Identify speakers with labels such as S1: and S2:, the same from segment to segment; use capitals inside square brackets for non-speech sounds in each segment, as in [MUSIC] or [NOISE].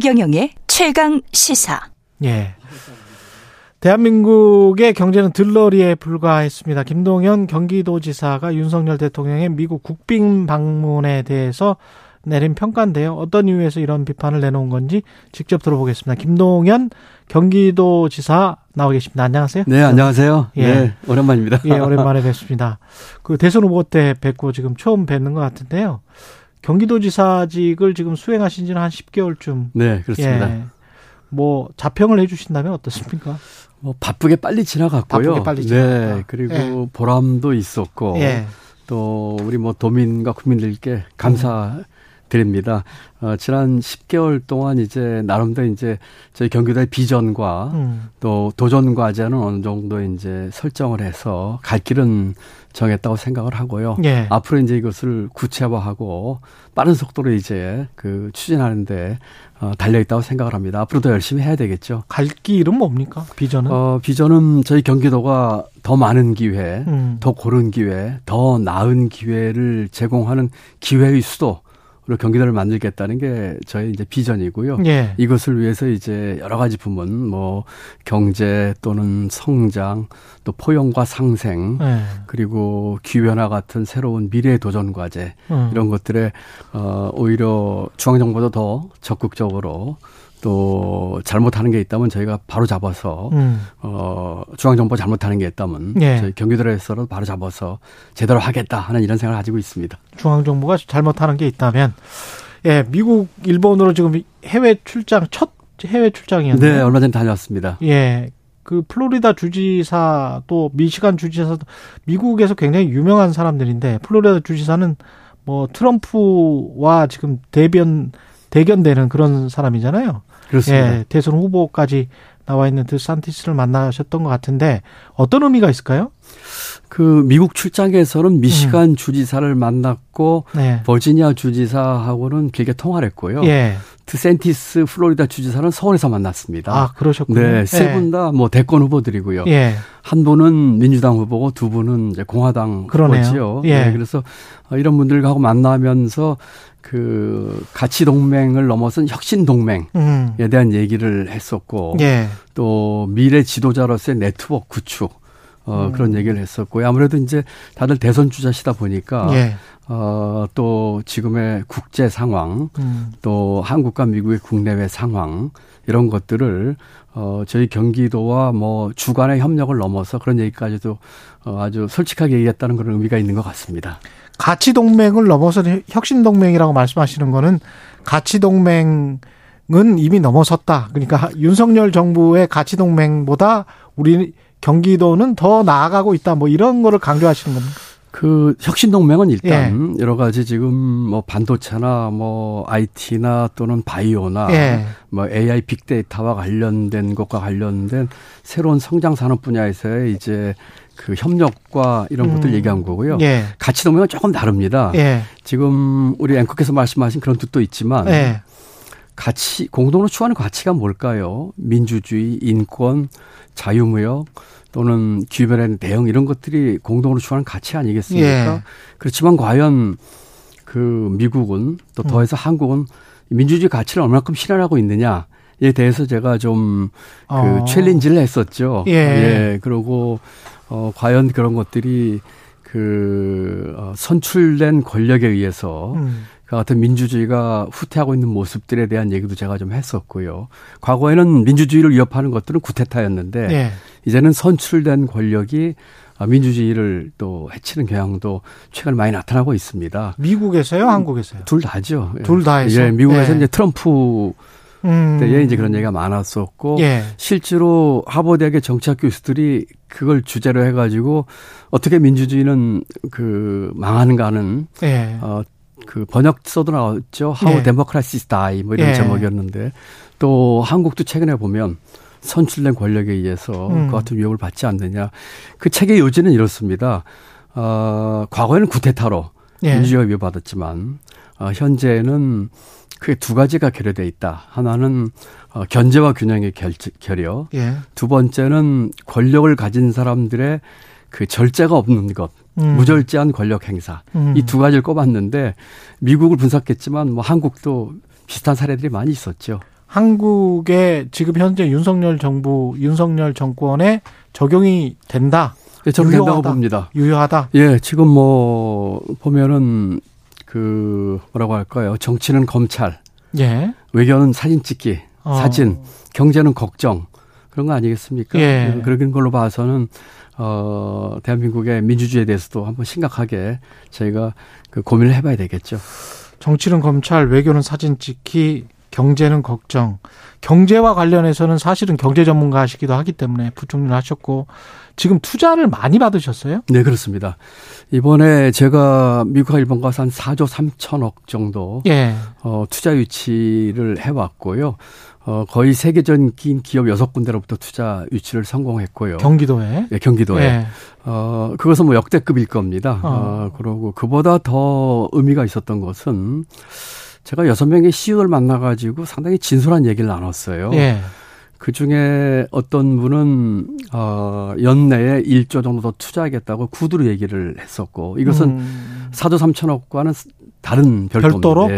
S1: 최경영의 최강 시사.
S2: 예. 대한민국의 경제는 들러리에 불과했습니다. 김동연 경기도지사가 윤석열 대통령의 미국 국빈 방문에 대해서 내린 평가인데요. 어떤 이유에서 이런 비판을 내놓은 건지 직접 들어보겠습니다. 김동연 경기도지사 나와 계십니다. 안녕하세요.
S3: 네, 안녕하세요. 예. 네, 오랜만입니다.
S2: 예, 오랜만에 뵙습니다. 그 대선 후보 때 뵙고 지금 처음 뵙는 것 같은데요. 경기도지사직을 지금 수행하신 지는 한 10개월쯤.
S3: 네, 그렇습니다. 예.
S2: 뭐 자평을 해 주신다면 어떻습니까?
S3: 뭐 바쁘게 빨리 지나갔고요.
S2: 바쁘게 빨리 지나갔다.
S3: 네, 그리고 예. 보람도 있었고 예. 또 우리 뭐 도민과 국민들께 감사 음. 드립니다. 어, 지난 10개월 동안 이제 나름대로 이제 저희 경기도의 비전과 음. 또 도전 과제는 어느 정도 이제 설정을 해서 갈 길은 정했다고 생각을 하고요. 예. 앞으로 이제 이것을 구체화하고 빠른 속도로 이제 그 추진하는데 어, 달려 있다고 생각을 합니다. 앞으로도 열심히 해야 되겠죠.
S2: 갈 길은 뭡니까? 비전은?
S3: 어, 비전은 저희 경기도가 더 많은 기회, 음. 더 고른 기회, 더 나은 기회를 제공하는 기회의 수도 로 경기도를 만들겠다는 게 저희 이제 비전이고요. 예. 이것을 위해서 이제 여러 가지 부문 뭐 경제 또는 성장 또 포용과 상생 예. 그리고 기변화 같은 새로운 미래 도전 과제 음. 이런 것들에 어 오히려 중앙 정부도 더 적극적으로 또 잘못하는 게 있다면 저희가 바로 잡아서 음. 어 중앙 정부 잘못하는 게 있다면 예. 저희 경기도에서는 바로 잡아서 제대로 하겠다 하는 이런 생각을 가지고 있습니다.
S2: 중앙 정부가 잘못하는 게 있다면 예 미국 일본으로 지금 해외 출장 첫 해외 출장이었는데
S3: 네 얼마 전에 다녀왔습니다.
S2: 예. 그 플로리다 주지사 또 미시간 주지사도 미국에서 굉장히 유명한 사람들인데 플로리다 주지사는 뭐 트럼프와 지금 대변 대견되는 그런 사람이잖아요.
S3: 그렇습니다. 예,
S2: 대선 후보까지 나와 있는 드산티스를 만나셨던 것 같은데 어떤 의미가 있을까요?
S3: 그 미국 출장에서는 미시간 음. 주지사를 만났고 네. 버지니아 주지사하고는 길게 통화를 했고요. 예. 드센티스 플로리다 주지사는 서울에서 만났습니다.
S2: 아, 그러셨군요.
S3: 네, 세 분 다뭐 예. 대권 후보들이고요. 예. 한 분은 민주당 후보고 두 분은 이제 공화당 그러네요. 후보지요. 예. 네, 그래서 이런 분들하고 만나면서 그 가치 동맹을 넘어선 혁신 동맹에 음. 대한 얘기를 했었고 예. 또 미래 지도자로서의 네트워크 구축 어 음. 그런 얘기를 했었고요. 아무래도 이제 다들 대선 주자시다 보니까 예. 어 또 지금의 국제 상황 음. 또 한국과 미국의 국내외 상황 이런 것들을 어 저희 경기도와 뭐 주간의 협력을 넘어서 그런 얘기까지도 어 아주 솔직하게 얘기했다는 그런 의미가 있는 것 같습니다.
S2: 가치 동맹을 넘어서 혁신 동맹이라고 말씀하시는 거는 가치 동맹은 이미 넘어섰다. 그러니까 윤석열 정부의 가치 동맹보다 우리 경기도는 더 나아가고 있다. 뭐 이런 거를 강조하시는 겁니까?
S3: 그 혁신 동맹은 일단 예. 여러 가지 지금 뭐 반도체나 뭐 IT나 또는 바이오나 예. 뭐 AI 빅데이터와 관련된 것과 관련된 새로운 성장 산업 분야에서의 이제 그 협력과 이런 음. 것들 얘기한 거고요. 예. 가치 동맹은 조금 다릅니다. 예. 지금 우리 앵커께서 말씀하신 그런 뜻도 있지만 예. 가치 공동으로 추구하는 가치가 뭘까요? 민주주의, 인권, 자유무역 또는 기후변화의 대응 이런 것들이 공동으로 추구하는 가치 아니겠습니까? 예. 그렇지만 과연 그 미국은 또 더해서 음. 한국은 민주주의 가치를 얼마큼 실현하고 있느냐 에 대해서 제가 좀그 어. 챌린지를 했었죠. 예. 예. 그리고 어, 과연 그런 것들이 그, 어, 선출된 권력에 의해서 음. 그 같은 민주주의가 후퇴하고 있는 모습들에 대한 얘기도 제가 좀 했었고요. 과거에는 민주주의를 위협하는 것들은 구테타였는데 네. 이제는 선출된 권력이 민주주의를 또 해치는 경향도 최근 많이 나타나고 있습니다.
S2: 미국에서요, 한국에서요?
S3: 둘 다죠.
S2: 둘 다에서.
S3: 예, 미국에서 네. 이제 트럼프 음. 때에 이제 그런 얘기가 많았었고 예. 실제로 하버드대학의 정치학 교수들이 그걸 주제로 해가지고 어떻게 민주주의는 그 망하는가 하는 예. 어 그 번역서도 나왔죠. How 예. Democracy Die 뭐 이런 예. 제목이었는데 또 한국도 최근에 보면 선출된 권력에 의해서 음. 그 같은 위협을 받지 않느냐. 그 책의 요지는 이렇습니다. 어, 과거에는 구테타로 예. 민주주의가 위협받았지만 어, 현재는 크게 두 가지가 결여돼 있다. 하나는 어, 견제와 균형의 결, 결여. 예. 두 번째는 권력을 가진 사람들의 그 절제가 없는 것. 음. 무절제한 권력 행사. 음. 이두 가지를 꼽았는데 미국을 분석했지만 뭐 한국도 비슷한 사례들이 많이 있었죠.
S2: 한국의 지금 현재 윤석열 정부, 윤석열 정권에 적용이 된다.
S3: 예, 저는 된다고 봅니다.
S2: 유효하다.
S3: 예, 지금 뭐 보면은 그 뭐라고 할까요? 정치는 검찰, 예. 외교는 사진 찍기, 어. 사진, 경제는 걱정 그런 거 아니겠습니까? 예. 그런 걸로 봐서는 어 대한민국의 민주주의에 대해서도 한번 심각하게 저희가 그 고민을 해봐야 되겠죠.
S2: 정치는 검찰, 외교는 사진 찍기, 경제는 걱정. 경제와 관련해서는 사실은 경제 전문가시기도 하기 때문에 부총리를 하셨고 지금 투자를 많이 받으셨어요?
S3: 네, 그렇습니다. 이번에 제가 미국과 일본 가서 한 4조 3천억 정도 예. 어, 투자 유치를 해 왔고요. 어, 거의 세계적인 기업 여섯 군데로부터 투자 유치를 성공했고요.
S2: 경기도에?
S3: 네, 경기도에. 예. 어, 그것은 뭐 역대급일 겁니다. 어. 어, 그러고 그보다 더 의미가 있었던 것은 제가 여섯 명의 CEO를 만나가지고 상당히 진솔한 얘기를 나눴어요. 예. 그 중에 어떤 분은 어 연내에 1조 정도 더 투자하겠다고 구두로 얘기를 했었고 이것은 음. 4조 3천억과는 다른 별도로 별도로?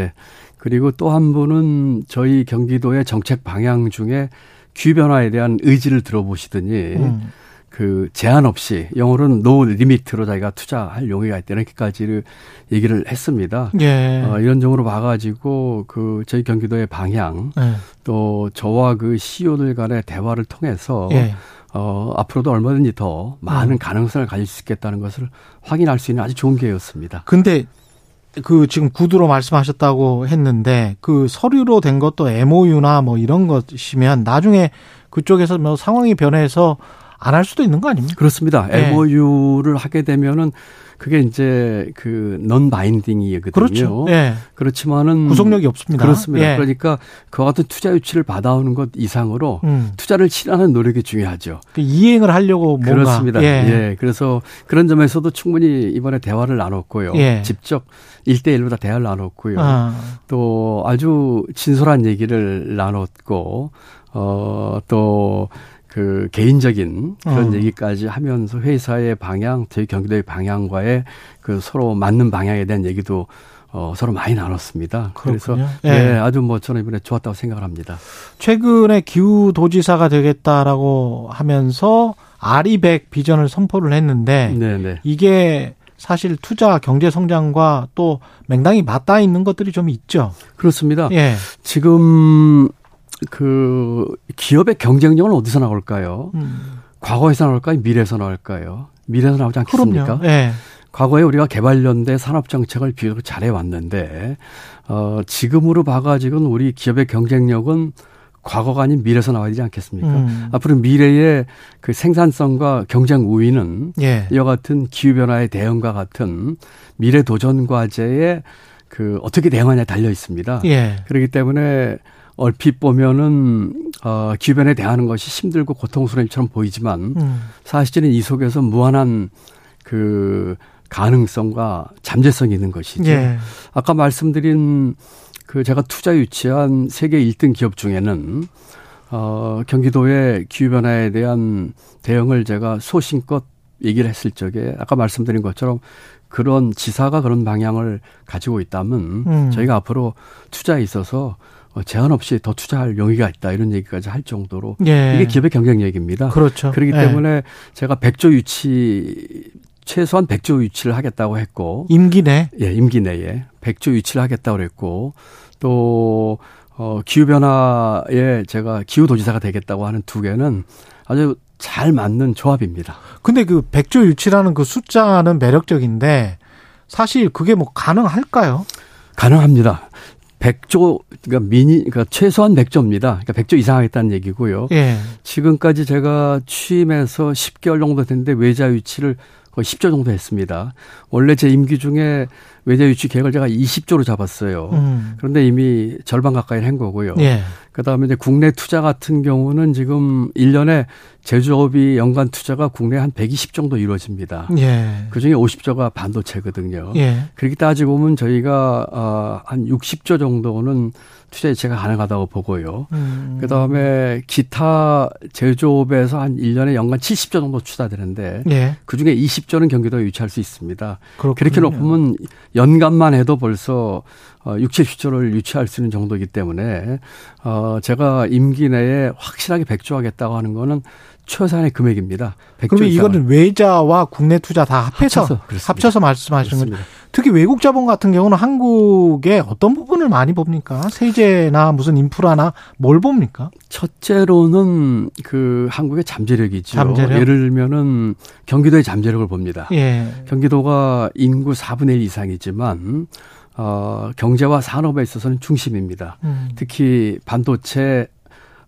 S3: 그리고 또 한 분은 저희 경기도의 정책 방향 중에 기후변화에 대한 의지를 들어보시더니 음. 그 제한 없이 영어로는 no limit로 자기가 투자할 용의가 있다는 것까지를 얘기를 했습니다. 예. 어, 이런 점으로 봐가지고 그 저희 경기도의 방향 예. 또 저와 그 CEO들 간의 대화를 통해서 예. 어, 앞으로도 얼마든지 더 많은 음. 가능성을 가질 수 있겠다는 것을 확인할 수 있는 아주 좋은 기회였습니다.
S2: 근데 그 지금 구두로 말씀하셨다고 했는데 그 서류로 된 것도 MOU나 뭐 이런 것이면 나중에 그쪽에서 뭐 상황이 변해서 안 할 수도 있는 거 아닙니까?
S3: 그렇습니다. 네. MOU를 하게 되면은 그게 이제 그 넌 바인딩이거든요.
S2: 그렇죠. 예.
S3: 그렇지만은
S2: 구속력이 없습니다.
S3: 그렇습니다. 예. 그러니까 그와 같은 투자 유치를 받아오는 것 이상으로 음. 투자를 실하는 노력이 중요하죠.
S2: 그 이행을 하려고 뭔가.
S3: 그렇습니다. 예. 예. 그래서 그런 점에서도 충분히 이번에 대화를 나눴고요. 예. 직접 일대일로다 대화를 나눴고요. 아. 또 아주 진솔한 얘기를 나눴고 어또 그 개인적인 그런 어. 얘기까지 하면서 회사의 방향, 저희 경기도의 방향과의 그 서로 맞는 방향에 대한 얘기도 어, 서로 많이 나눴습니다. 그렇군요. 그래서 예. 네, 아주 뭐 저는 이번에 좋았다고 생각을 합니다.
S2: 최근에 기후 도지사가 되겠다라고 하면서 아리백 비전을 선포를 했는데 네네. 네. 이게 사실 투자 경제 성장과 또 맹당이 맞닿아 있는 것들이 좀 있죠.
S3: 그렇습니다. 예. 지금 그 기업의 경쟁력은 어디서 나올까요? 음. 과거에서 나올까요? 미래에서 나올까요? 미래에서 나오지 않겠습니까? 네. 과거에 우리가 개발연대 산업 정책을 비교적 잘해 왔는데 어 지금으로 봐가지고는 우리 기업의 경쟁력은 과거가 아닌 미래에서 나와야 되지 않겠습니까? 음. 앞으로 미래의 그 생산성과 경쟁 우위는 예. 이와 같은 기후 변화의 대응과 같은 미래 도전 과제에 그 어떻게 대응하냐에 달려 있습니다. 예. 그렇기 때문에 얼핏 보면은 어 기변에 대하는 것이 힘들고 고통스러운 일처럼 보이지만 음. 사실은 이 속에서 무한한 그 가능성과 잠재성이 있는 것이죠. 예. 아까 말씀드린 그 제가 투자 유치한 세계 1등 기업 중에는 어 경기도의 기후 변화에 대한 대응을 제가 소신껏 얘기를 했을 적에 아까 말씀드린 것처럼 그런 지사가 그런 방향을 가지고 있다면 음. 저희가 앞으로 투자에 있어서 어, 제한 없이 더 투자할 용의가 있다 이런 얘기까지 할 정도로 예. 이게 기업의 경쟁력입니다.
S2: 그렇죠.
S3: 그렇기 예. 때문에 제가 100조 유치 최소한 100조 유치를 하겠다고 했고
S2: 임기 내
S3: 예, 임기 내에 100조 유치를 하겠다고 그랬고 또 어, 기후 변화에 제가 기후 도지사가 되겠다고 하는 두 개는 아주 잘 맞는 조합입니다.
S2: 근데 그 100조 유치라는 그 숫자는 매력적인데 사실 그게 뭐 가능할까요?
S3: 가능합니다. 100조 그러니까 미니 그러니까 최소한 100조입니다. 그러니까 100조 이상 하겠다는 얘기고요. 예. 지금까지 제가 취임해서 10개월 정도 됐는데 외자 유치를 거의 10조 정도 했습니다. 원래 제 임기 중에 외자 유치 계획을 제가 20조로 잡았어요. 음. 그런데 이미 절반 가까이 한 거고요. 예. 그다음에 이제 국내 투자 같은 경우는 지금 1년에 제조업이 연간 투자가 국내 한 120 정도 이루어집니다. 예. 그중에 50조가 반도체거든요. 예. 그렇게 따지고 보면 저희가 어, 한 60조 정도는 투자 유치가 가능하다고 보고요. 음. 그다음에 기타 제조업에서 한 1년에 연간 70조 정도 투자되는데 예. 그중에 20조는 경기도에 유치할 수 있습니다. 그렇군요. 그렇게 놓으면 연간만 해도 벌써 어, 6, 70조를 유치할 수 있는 정도이기 때문에 어 제가 임기 내에 확실하게 백조하겠다고 하는 거는 최소한의 금액입니다.
S2: 그러면 이거는 외자와 국내 투자 다 합해서 합쳐서, 합쳐서 말씀하시는 거죠. 특히 외국 자본 같은 경우는 한국의 어떤 부분을 많이 봅니까? 세제나 무슨 인프라나 뭘 봅니까?
S3: 첫째로는 그 한국의 잠재력이죠. 잠재력? 예를 들면은 경기도의 잠재력을 봅니다. 예. 경기도가 인구 4분의 1 이상이지만 어, 경제와 산업에 있어서는 중심입니다. 음. 특히 반도체,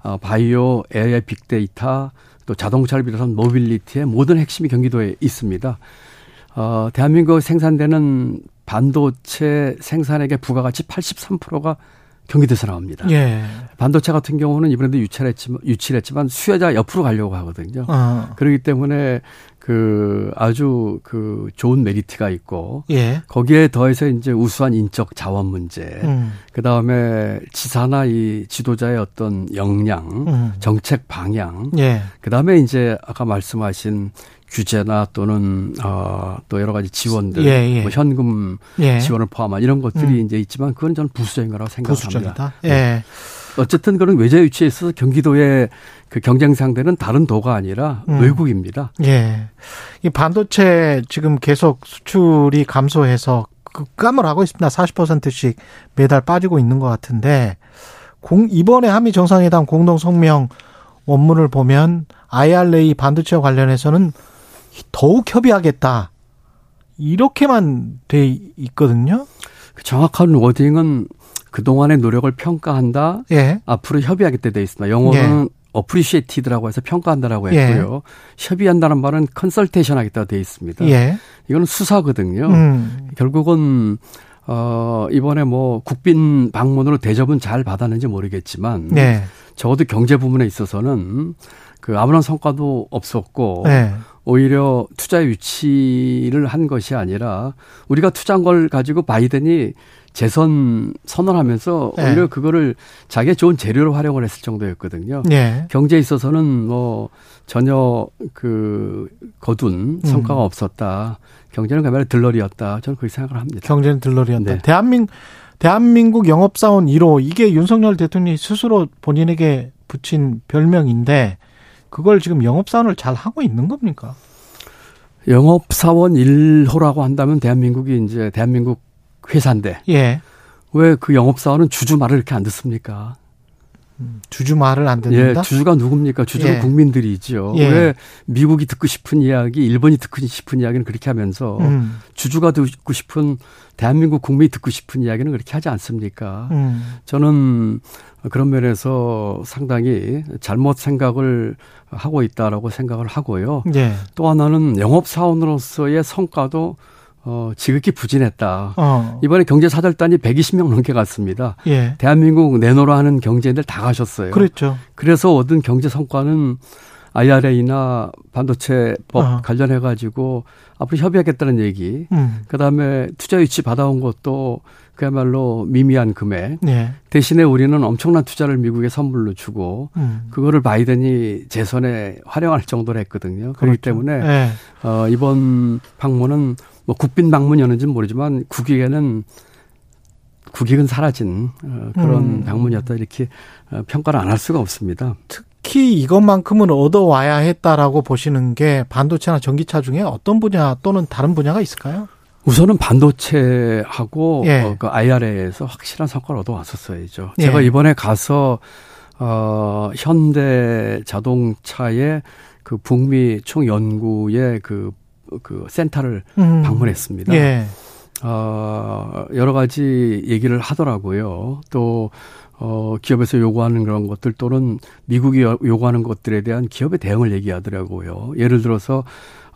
S3: 어, 바이오, AI, 빅데이터, 또 자동차를 비롯한 모빌리티의 모든 핵심이 경기도에 있습니다. 어, 대한민국 생산되는 반도체 생산액의 부가가치 83%가 경기도에서 나옵니다. 예. 반도체 같은 경우는 이번에도 유치를 했지만, 유치를 했지만 수혜자 옆으로 가려고 하거든요. 어. 그렇기 때문에 그 아주 그 좋은 메리트가 있고 예. 거기에 더해서 이제 우수한 인적 자원 문제, 음. 그 다음에 지사나 이 지도자의 어떤 역량, 음. 정책 방향, 예. 그 다음에 이제 아까 말씀하신 규제나 또는 어또 여러 가지 지원들, 예, 예. 뭐 현금 예. 지원을 포함한 이런 것들이 음. 이제 있지만 그건 저는 부수적인 거라고 생각합니다. 예. 네. 어쨌든 그런 외자 유치에 있어서 경기도의 그 경쟁 상대는 다른 도가 아니라 음. 외국입니다.
S2: 예. 이 반도체 지금 계속 수출이 감소해서 급감을 하고 있습니다. 40%씩 매달 빠지고 있는 것 같은데 공 이번에 한미 정상회담 공동 성명 원문을 보면 IRA 반도체와 관련해서는 더욱 협의하겠다. 이렇게만 돼 있거든요.
S3: 그 정확한 wording은 그동안의 노력을 평가한다. 예. 앞으로 협의하겠다 돼 있습니다. 영어로는 예. appreciated라고 해서 평가한다라고 예. 했고요. 예. 협의한다는 말은 consultation 하겠다 돼 있습니다. 예. 이거는 수사거든요. 음. 결국은 어 이번에 뭐 국빈 방문으로 대접은 잘 받았는지 모르겠지만 네. 적어도 경제 부분에 있어서는 그 아무런 성과도 없었고 네. 오히려 투자 유치를 한 것이 아니라 우리가 투자한 걸 가지고 바이든이 재선 선언하면서 네. 오히려 그거를 자기의 좋은 재료로 활용을 했을 정도였거든요. 네. 경제에 있어서는 뭐 전혀 그 거둔 음. 성과가 음. 없었다. 경제는 그야말로 들러리였다. 저는 그렇게 생각을 합니다.
S2: 경제는 들러리였다. 네. 대한민국 대한민국 영업사원 1호 이게 윤석열 대통령이 스스로 본인에게 붙인 별명인데 그걸 지금 영업사원을 잘 하고 있는 겁니까?
S3: 영업사원 1호라고 한다면 대한민국이 이제 대한민국 회사인데. 예. 왜 그 영업사원은 주주 말을 이렇게 안 듣습니까?
S2: 음, 주주 말을 안 듣는다?
S3: 예, 주주가 누굽니까? 주주가 예. 국민들이죠. 예. 왜 미국이 듣고 싶은 이야기, 일본이 듣고 싶은 이야기는 그렇게 하면서 음. 주주가 듣고 싶은 대한민국 국민이 듣고 싶은 이야기는 그렇게 하지 않습니까? 음. 저는 그런 면에서 상당히 잘못 생각을 하고 있다라고 생각을 하고요. 예. 또 하나는 영업 사원으로서의 성과도 어, 지극히 부진했다. 어. 이번에 경제 사절단이 120명 넘게 갔습니다. 예. 대한민국 내노라 하는 경제인들 다 가셨어요.
S2: 그렇죠.
S3: 그래서 얻은 경제 성과는 IRA나 반도체법 어. 관련해 가지고 앞으로 협의하겠다는 얘기. 음. 그다음에 투자 유치 받아온 것도 그야말로 미미한 금액. 네. 대신에 우리는 엄청난 투자를 미국에 선물로 주고 음. 그거를 바이든이 재선에 활용할 정도로 했거든요. 그렇기 그렇죠. 때문에 네. 어 이번 방문은 뭐 국빈 방문이었는지는 모르지만 국익에는 국익은 사라진 어, 그런 음. 방문이었다 이렇게 어, 평가를 안 할 수가 없습니다.
S2: 특히 이것만큼은 얻어와야 했다라고 보시는 게 반도체나 전기차 중에 어떤 분야 또는 다른 분야가 있을까요?
S3: 우선은 반도체하고 예. 어, 그 IRA에서 확실한 성과를 얻어왔었어야죠. 예. 제가 이번에 가서 어 현대 자동차의 그 북미 총연구의 그 그 센터를 음. 방문했습니다. 예. 어, 여러 가지 얘기를 하더라고요. 또, 어, 기업에서 요구하는 그런 것들 또는 미국이 요구하는 것들에 대한 기업의 대응을 얘기하더라고요. 예를 들어서,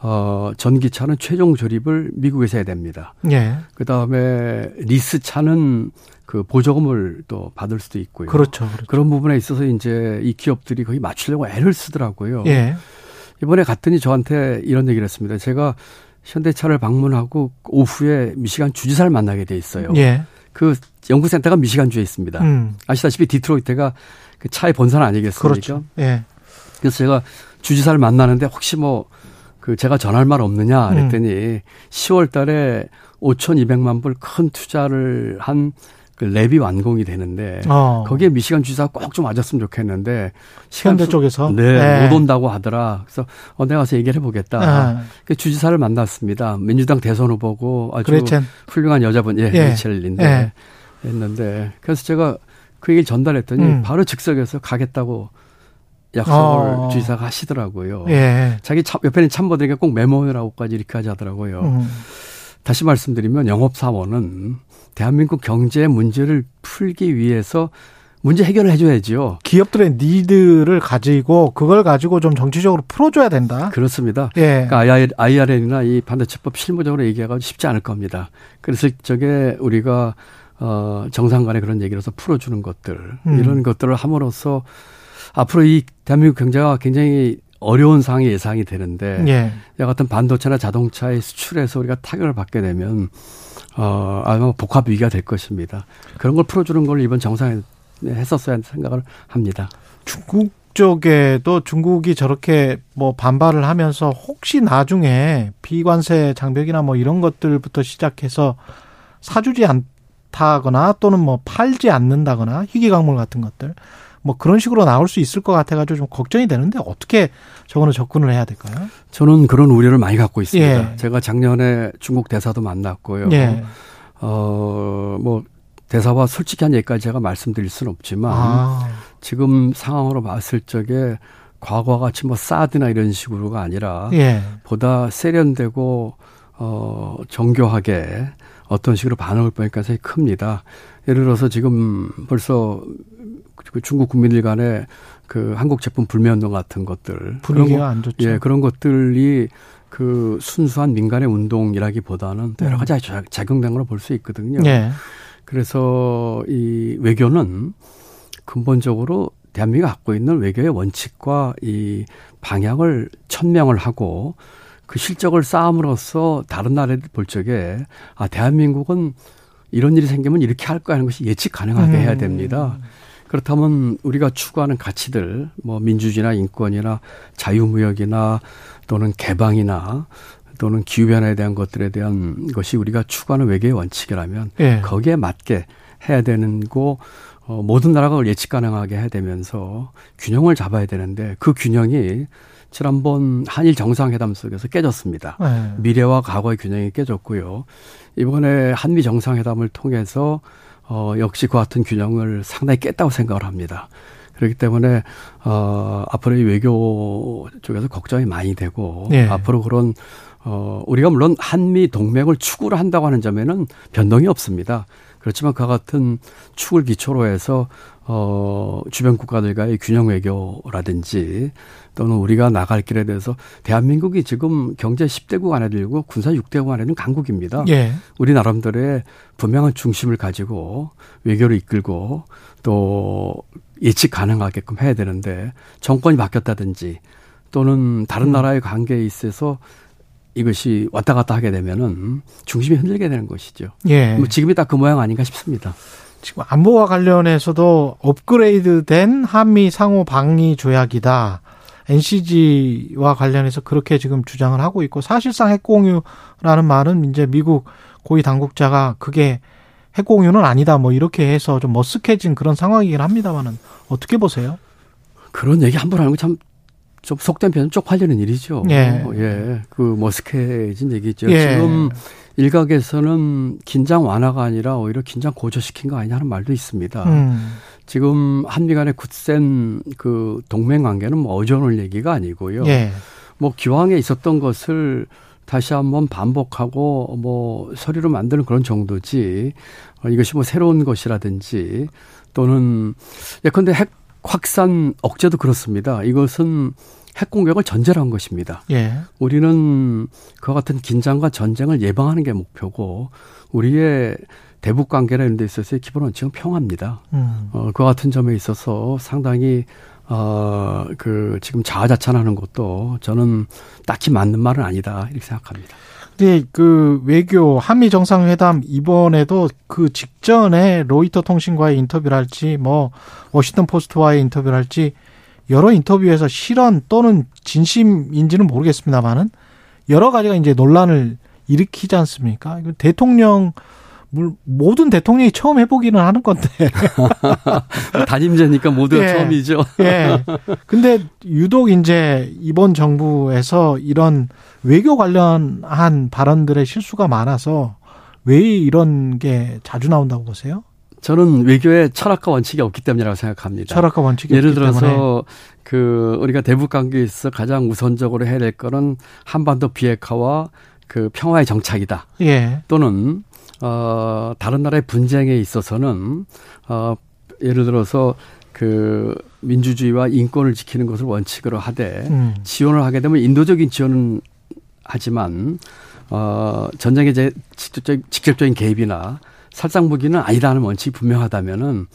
S3: 어, 전기차는 최종 조립을 미국에서 해야 됩니다. 예. 그 다음에 리스차는 그 보조금을 또 받을 수도 있고요.
S2: 그렇죠, 그렇죠.
S3: 그런 부분에 있어서 이제 이 기업들이 거의 맞추려고 애를 쓰더라고요. 예. 이번에 갔더니 저한테 이런 얘기를 했습니다. 제가 현대차를 방문하고 오후에 미시간 주지사를 만나게 돼 있어요. 예. 그 연구센터가 미시간주에 있습니다. 음. 아시다시피 디트로이트가 그 차의 본산 아니겠습니까?
S2: 그렇죠. 예.
S3: 그래서 제가 주지사를 만나는데 혹시 뭐 그 제가 전할 말 없느냐 그랬더니 음. 10월 달에 5,200만 불 큰 투자를 한 그 랩이 완공이 되는데 어. 거기에 미시간 주지사 꼭 좀 와줬으면 좋겠는데
S2: 시간대 쪽에서
S3: 네, 네, 못 온다고 하더라. 그래서 어 내가 가서 얘기를 해보겠다. 네. 그 주지사를 만났습니다. 민주당 대선 후보고 아주 그레첸. 훌륭한 여자분 예, 예. 그레첼인데 예. 했는데 그래서 제가 그 얘기를 전달했더니 음. 바로 즉석에서 가겠다고 약속을 어. 주지사가 하시더라고요. 예. 자기 참, 옆에 있는 참모들에게 꼭 메모해라고까지 이렇게 하자더라고요. 음. 다시 말씀드리면 영업사원은 대한민국 경제 문제를 풀기 위해서 문제 해결을 해줘야지요.
S2: 기업들의 니드를 가지고 그걸 가지고 좀 정치적으로 풀어줘야 된다.
S3: 그렇습니다. 예. 그러니까 IRN이나 이 반도체법 실무적으로 얘기하기가 쉽지 않을 겁니다. 그래서 저게 우리가 어 정상 간에 그런 얘기로서 풀어주는 것들 음. 이런 것들을 함으로써 앞으로 이 대한민국 경제가 굉장히 어려운 상황이 예상이 되는데 예. 이 같은 반도체나 자동차의 수출에서 우리가 타격을 받게 되면 어, 아마 복합 위기가 될 것입니다. 그런 걸 풀어주는 걸 이번 정상에 했었어야 하는 생각을 합니다.
S2: 중국 쪽에도 중국이 저렇게 뭐 반발을 하면서 혹시 나중에 비관세 장벽이나 뭐 이런 것들부터 시작해서 사주지 않다거나 또는 뭐 팔지 않는다거나 희귀광물 같은 것들 뭐 그런 식으로 나올 수 있을 것 같아가지고 좀 걱정이 되는데 어떻게 저거는 접근을 해야 될까요?
S3: 저는 그런 우려를 많이 갖고 있습니다. 예. 제가 작년에 중국 대사도 만났고요. 예. 어뭐 대사와 솔직한 얘기까지 제가 말씀드릴 수는 없지만 아. 지금 상황으로 봤을 적에 과거와 같이 뭐 사드나 이런 식으로가 아니라 예. 보다 세련되고 어 정교하게 어떤 식으로 반응을 보일 가능성이 큽니다. 예를 들어서 지금 벌써 그 중국 국민들 간에 그 한국 제품 불매운동 같은 것들
S2: 분위기가 안 좋죠.
S3: 예, 그런 것들이 그 순수한 민간의 운동이라기보다는 또 여러 음. 가지 음. 작용된 걸로 볼 수 있거든요. 예. 그래서 이 외교는 근본적으로 대한민국이 갖고 있는 외교의 원칙과 이 방향을 천명을 하고 그 실적을 쌓음으로써 다른 나라들 볼 적에 아 대한민국은 이런 일이 생기면 이렇게 할 거야 하는 것이 예측 가능하게 음. 해야 됩니다. 그렇다면 우리가 추구하는 가치들, 뭐 민주주의나 인권이나 자유무역이나 또는 개방이나 또는 기후변화에 대한 것들에 대한 것이 우리가 추구하는 외교의 원칙이라면 예. 거기에 맞게 해야 되는 거 어, 모든 나라가 그걸 예측 가능하게 해야 되면서 균형을 잡아야 되는데 그 균형이 지난번 한일 정상회담 속에서 깨졌습니다. 네. 미래와 과거의 균형이 깨졌고요. 이번에 한미 정상회담을 통해서 어, 역시 그 같은 균형을 상당히 깼다고 생각을 합니다. 그렇기 때문에 어, 앞으로의 외교 쪽에서 걱정이 많이 되고 네. 앞으로 그런 어, 우리가 물론 한미 동맹을 추구를 한다고 하는 점에는 변동이 없습니다. 그렇지만 그와 같은 축을 기초로 해서 어, 주변 국가들과의 균형 외교라든지 또는 우리가 나갈 길에 대해서 대한민국이 지금 경제 10대국 안에 들고 군사 6대국 안에 는 강국입니다. 예. 우리 나름대로의 분명한 중심을 가지고 외교를 이끌고 또 예측 가능하게끔 해야 되는데 정권이 바뀌었다든지 또는 다른 음. 나라의 관계에 있어서 이것이 왔다 갔다 하게 되면은 중심이 흔들게 되는 것이죠. 예. 뭐 지금이 딱 그 모양 아닌가 싶습니다.
S2: 지금 안보와 관련해서도 업그레이드된 한미 상호 방위 조약이다. NCG와 관련해서 그렇게 지금 주장을 하고 있고 사실상 핵공유라는 말은 이제 미국 고위 당국자가 그게 핵공유는 아니다 뭐 이렇게 해서 좀 머쓱해진 그런 상황이긴 합니다만은 어떻게 보세요?
S3: 그런 얘기 한 번 하는 거 참 좀 속된 표현 쪽팔리는 일이죠. 예. 어, 예. 그 머스케진 얘기죠. 예. 지금 일각에서는 긴장 완화가 아니라 오히려 긴장 고조시킨 거 아니냐 하는 말도 있습니다. 음. 지금 한미 간의 굳센 그 동맹 관계는 뭐 어전올 얘기가 아니고요. 예. 뭐 기왕에 있었던 것을 다시 한번 반복하고 뭐 서류로 만드는 그런 정도지 어, 이것이 뭐 새로운 것이라든지 또는 예컨대 핵 확산 억제도 그렇습니다. 이것은 핵 공격을 전제로 한 것입니다. 예. 우리는 그와 같은 긴장과 전쟁을 예방하는 게 목표고 우리의 대북 관계나 이런 데 있어서의 기본 원칙은 평화입니다. 음. 어, 그와 같은 점에 있어서 상당히 어, 그 지금 자화자찬하는 것도 저는 딱히 맞는 말은 아니다 이렇게 생각합니다.
S2: 근데 그 외교 한미 정상회담 이번에도 그 직전에 로이터 통신과의 인터뷰를 할지 뭐 워싱턴 포스트와의 인터뷰를 할지 여러 인터뷰에서 실언 또는 진심인지는 모르겠습니다만은 여러 가지가 이제 논란을 일으키지 않습니까? 대통령 모든 대통령이 처음 해보기는 하는 건데. [LAUGHS]
S3: 단임제니까 모두가 예, 처음이죠.
S2: 예. 근데 유독 이제 이번 정부에서 이런 외교 관련한 발언들의 실수가 많아서 왜 이런 게 자주 나온다고 보세요?
S3: 저는 외교에 철학과 원칙이 없기 때문이라고 생각합니다.
S2: 철학과 원칙이
S3: 예를 들어서 때문에. 그 우리가 대북 관계에서 가장 우선적으로 해야 될 거는 한반도 비핵화와 그 평화의 정착이다.
S2: 예.
S3: 또는 어, 다른 나라의 분쟁에 있어서는, 어, 예를 들어서 그 민주주의와 인권을 지키는 것을 원칙으로 하되 음. 지원을 하게 되면 인도적인 지원은 하지만 어 전쟁의 제 직접적인, 직접적인 개입이나 살상 무기는 아니라는 원칙이 분명하다면은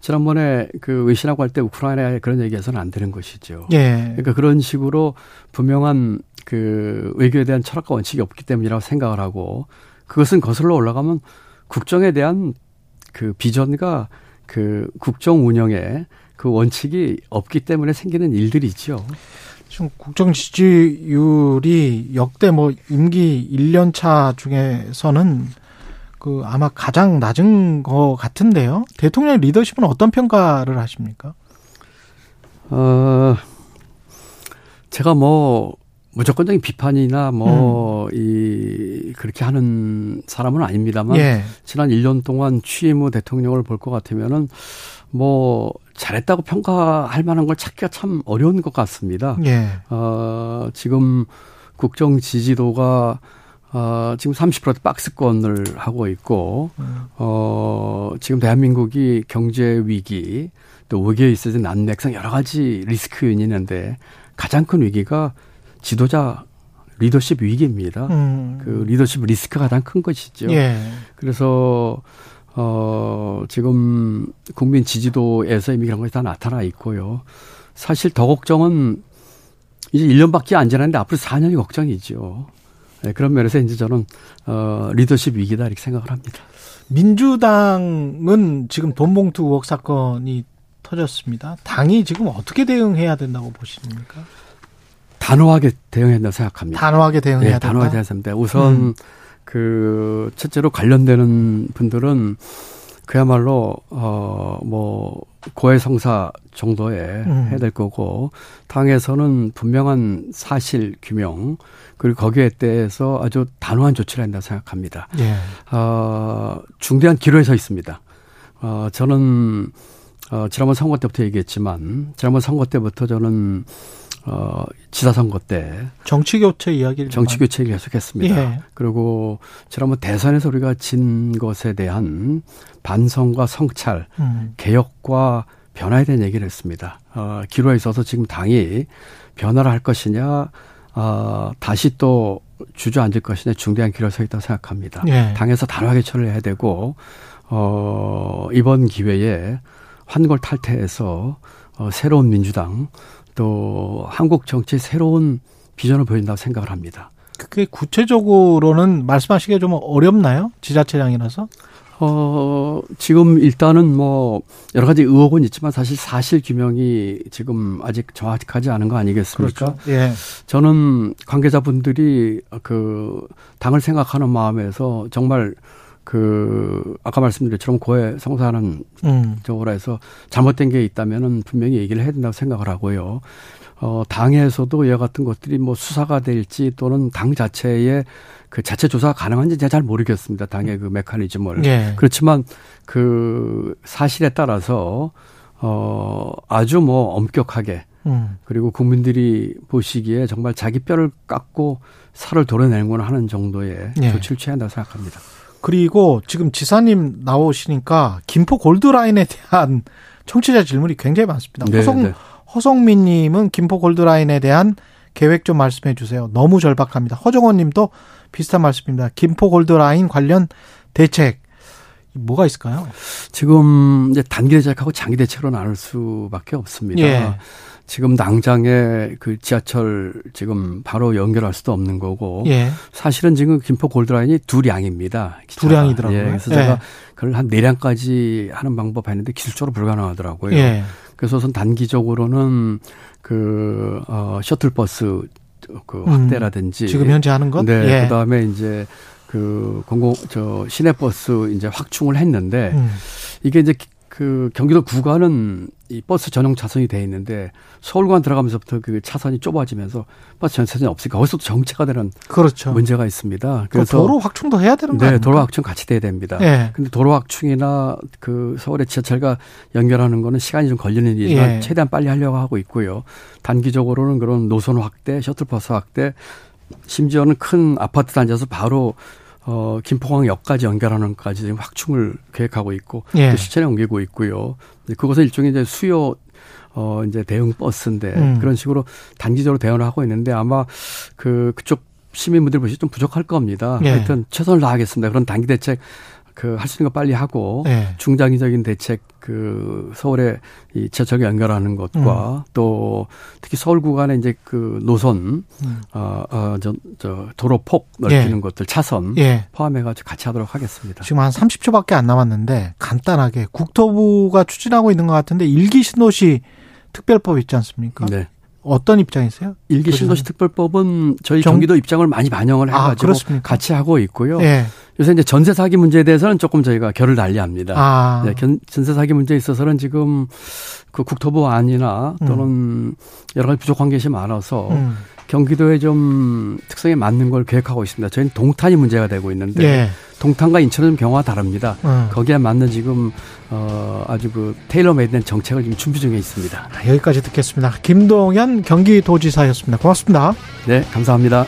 S3: 지난번에 그 외신하고 할 때 우크라이나에 그런 얘기해서는 안 되는 것이죠.
S2: 예.
S3: 그러니까 그런 식으로 분명한 그 외교에 대한 철학과 원칙이 없기 때문이라고 생각을 하고 그것은 거슬러 올라가면 국정에 대한 그 비전과 그 국정 운영에 그 원칙이 없기 때문에 생기는 일들이죠.
S2: 지금 국정 지지율이 역대 뭐 임기 1년 차 중에서는 그 아마 가장 낮은 것 같은데요. 대통령 리더십은 어떤 평가를 하십니까?
S3: 어, 제가 뭐 무조건적인 비판이나 뭐이 음. 그렇게 하는 사람은 아닙니다만 예. 지난 1년 동안 취임 후 대통령을 볼 것 같으면은 뭐 잘했다고 평가할 만한 걸 찾기가 참 어려운 것 같습니다.
S2: 예.
S3: 어, 지금 국정 지지도가 어, 지금 30% 박스권을 하고 있고, 음. 어, 지금 대한민국이 경제 위기, 또 외교에 있어서 난맥상 여러 가지 리스크 요인이 있는데 가장 큰 위기가 지도자 리더십 위기입니다. 음. 그 리더십 리스크가 가장 큰 것이죠.
S2: 예.
S3: 그래서 어 지금 국민 지지도에서 이미 그런 것이 다 나타나 있고요. 사실 더 걱정은 이제 1년밖에 안 지났는데 앞으로 4년이 걱정이죠. 네, 그런 면에서 이제 저는 어 리더십 위기다 이렇게 생각을 합니다.
S2: 민주당은 지금 돈봉투 의혹 사건이 터졌습니다. 당이 지금 어떻게 대응해야 된다고 보십니까?
S3: 단호하게 대응해야 된다고 생각합니다.
S2: 단호하게 대응해야 네,
S3: 단호하게 대응해야 됩니다. 우선 음. 그 첫째로 관련되는 분들은 그야말로 어뭐 고해성사 정도에 음. 해야 될 거고 당에서는 분명한 사실 규명 그리고 거기에 대해서 아주 단호한 조치를 한다 생각합니다.
S2: 예.
S3: 어 중대한 기로에 서 있습니다. 어 저는 어 지난번 선거 때부터 얘기했지만 지난번 선거 때부터 저는 어, 지사선거 때
S2: 정치 교체 이야기를
S3: 정치 교체 계속했습니다. 예. 그리고 지난번 대선에서 우리가 진 것에 대한 반성과 성찰, 음. 개혁과 변화에 대한 얘기를 했습니다. 어, 기로에 있어서 지금 당이 변화를 할 것이냐, 어, 다시 또 주저앉을 것이냐 중대한 길을 서 있다고 생각합니다.
S2: 예.
S3: 당에서 단호하게 처리해야 되고 어, 이번 기회에 환골 탈퇴해서 어, 새로운 민주당 또 한국 정치의 새로운 비전을 보인다고 생각을 합니다.
S2: 그게 구체적으로는 말씀하시기가 좀 어렵나요? 지자체장이라서?
S3: 어, 지금 일단은 뭐 여러 가지 의혹은 있지만 사실 사실 규명이 지금 아직 정확하지 않은 거 아니겠습니까?
S2: 그렇죠. 예.
S3: 저는 관계자분들이 그 당을 생각하는 마음에서 정말 그 아까 말씀드린 것처럼 고해 성사하는 음. 쪽으로 해서 잘못된 게 있다면은 분명히 얘기를 해야 된다고 생각을 하고요. 어 당에서도 이와 같은 것들이 뭐 수사가 될지 또는 당 자체의 그 자체 조사가 가능한지 제가 잘 모르겠습니다. 당의 그 메커니즘을.
S2: 예.
S3: 그렇지만 그 사실에 따라서 어 아주 뭐 엄격하게 음. 그리고 국민들이 보시기에 정말 자기 뼈를 깎고 살을 도려내는구나 하는 정도의 예. 조치를 취해야 한다고 생각합니다.
S2: 그리고 지금 지사님 나오시니까 김포 골드라인에 대한 청취자 질문이 굉장히 많습니다. 네, 허성, 네. 허성민 님은 김포 골드라인에 대한 계획 좀 말씀해 주세요. 너무 절박합니다. 허정원 님도 비슷한 말씀입니다. 김포 골드라인 관련 대책 뭐가 있을까요?
S3: 지금 이제 단기 대책하고 장기 대책으로 나눌 수밖에 없습니다.
S2: 예.
S3: 지금 당장에 그 지하철 지금 바로 연결할 수도 없는 거고 예. 사실은 지금 김포 골드라인이 두 량입니다.
S2: 두 량이더라고요. 예,
S3: 그래서 예. 제가 그걸 한 네 량까지 하는 방법 했는데 기술적으로 불가능하더라고요. 예. 그래서 우선 단기적으로는 그 어, 셔틀버스 그 음, 확대라든지
S2: 음, 지금 현재 하는 것,
S3: 네, 예. 그다음에 이제 그 공공 저 시내버스 이제 확충을 했는데 음. 이게 이제 그 경기도 구간은 이 버스 전용 차선이 돼 있는데 서울간 들어가면서부터 그 차선이 좁아지면서 버스 전용 차선이 없으니까 거기서도 정체가 되는 그렇죠. 문제가 있습니다.
S2: 그래서 도로 확충도 해야 되는 거예요?
S3: 네, 도로 확충 같이 돼야 됩니다. 예. 근데 도로 확충이나 그 서울의 지하철과 연결하는 거는 시간이 좀 걸리는 일이지만 예. 최대한 빨리 하려고 하고 있고요. 단기적으로는 그런 노선 확대, 셔틀버스 확대, 심지어는 큰 아파트 단지에서 바로 어, 김포항역까지 연결하는 것까지 지금 확충을 계획하고 있고 예. 실천에 옮기고 있고요. 그것은 일종의 이제 수요 어 이제 대응 버스인데 음. 그런 식으로 단기적으로 대응을 하고 있는데 아마 그 그쪽 시민분들 보시 좀 부족할 겁니다. 예. 하여튼 최선을 다하겠습니다. 그런 단기 대책 그 할 수 있는 거 빨리 하고 네. 중장기적인 대책 그 서울에 이 지하철 연결하는 것과 음. 또 특히 서울 구간에 이제 그 노선 음. 어저 저 도로 폭 넓히는 예. 것들 차선 예. 포함해 가지고 같이 하도록 하겠습니다.
S2: 지금 한 30초밖에 안 남았는데 간단하게 국토부가 추진하고 있는 것 같은데 일기 신도시 특별법 있지 않습니까? 네. 어떤 입장이세요?
S3: 일기 신도시 특별법은 저희 정... 경기도 입장을 많이 반영을 아, 해가지고 아, 같이 하고 있고요. 예. 요새 이제 전세 사기 문제에 대해서는 조금 저희가 결을 달리합니다. 아. 네, 전세 사기 문제에 있어서는 지금 그 국토부 안이나 또는 음. 여러 가지 부족한 것이 많아서 음. 경기도에 좀 특성에 맞는 걸 계획하고 있습니다. 저희는 동탄이 문제가 되고 있는데 예. 동탄과 인천은 좀 경우가 다릅니다. 음. 거기에 맞는 지금 어 아주 그 테일러 메이드된 정책을 지금 준비 중에 있습니다.
S2: 여기까지 듣겠습니다. 김동현 경기도지사였습니다. 고맙습니다.
S3: 네, 감사합니다.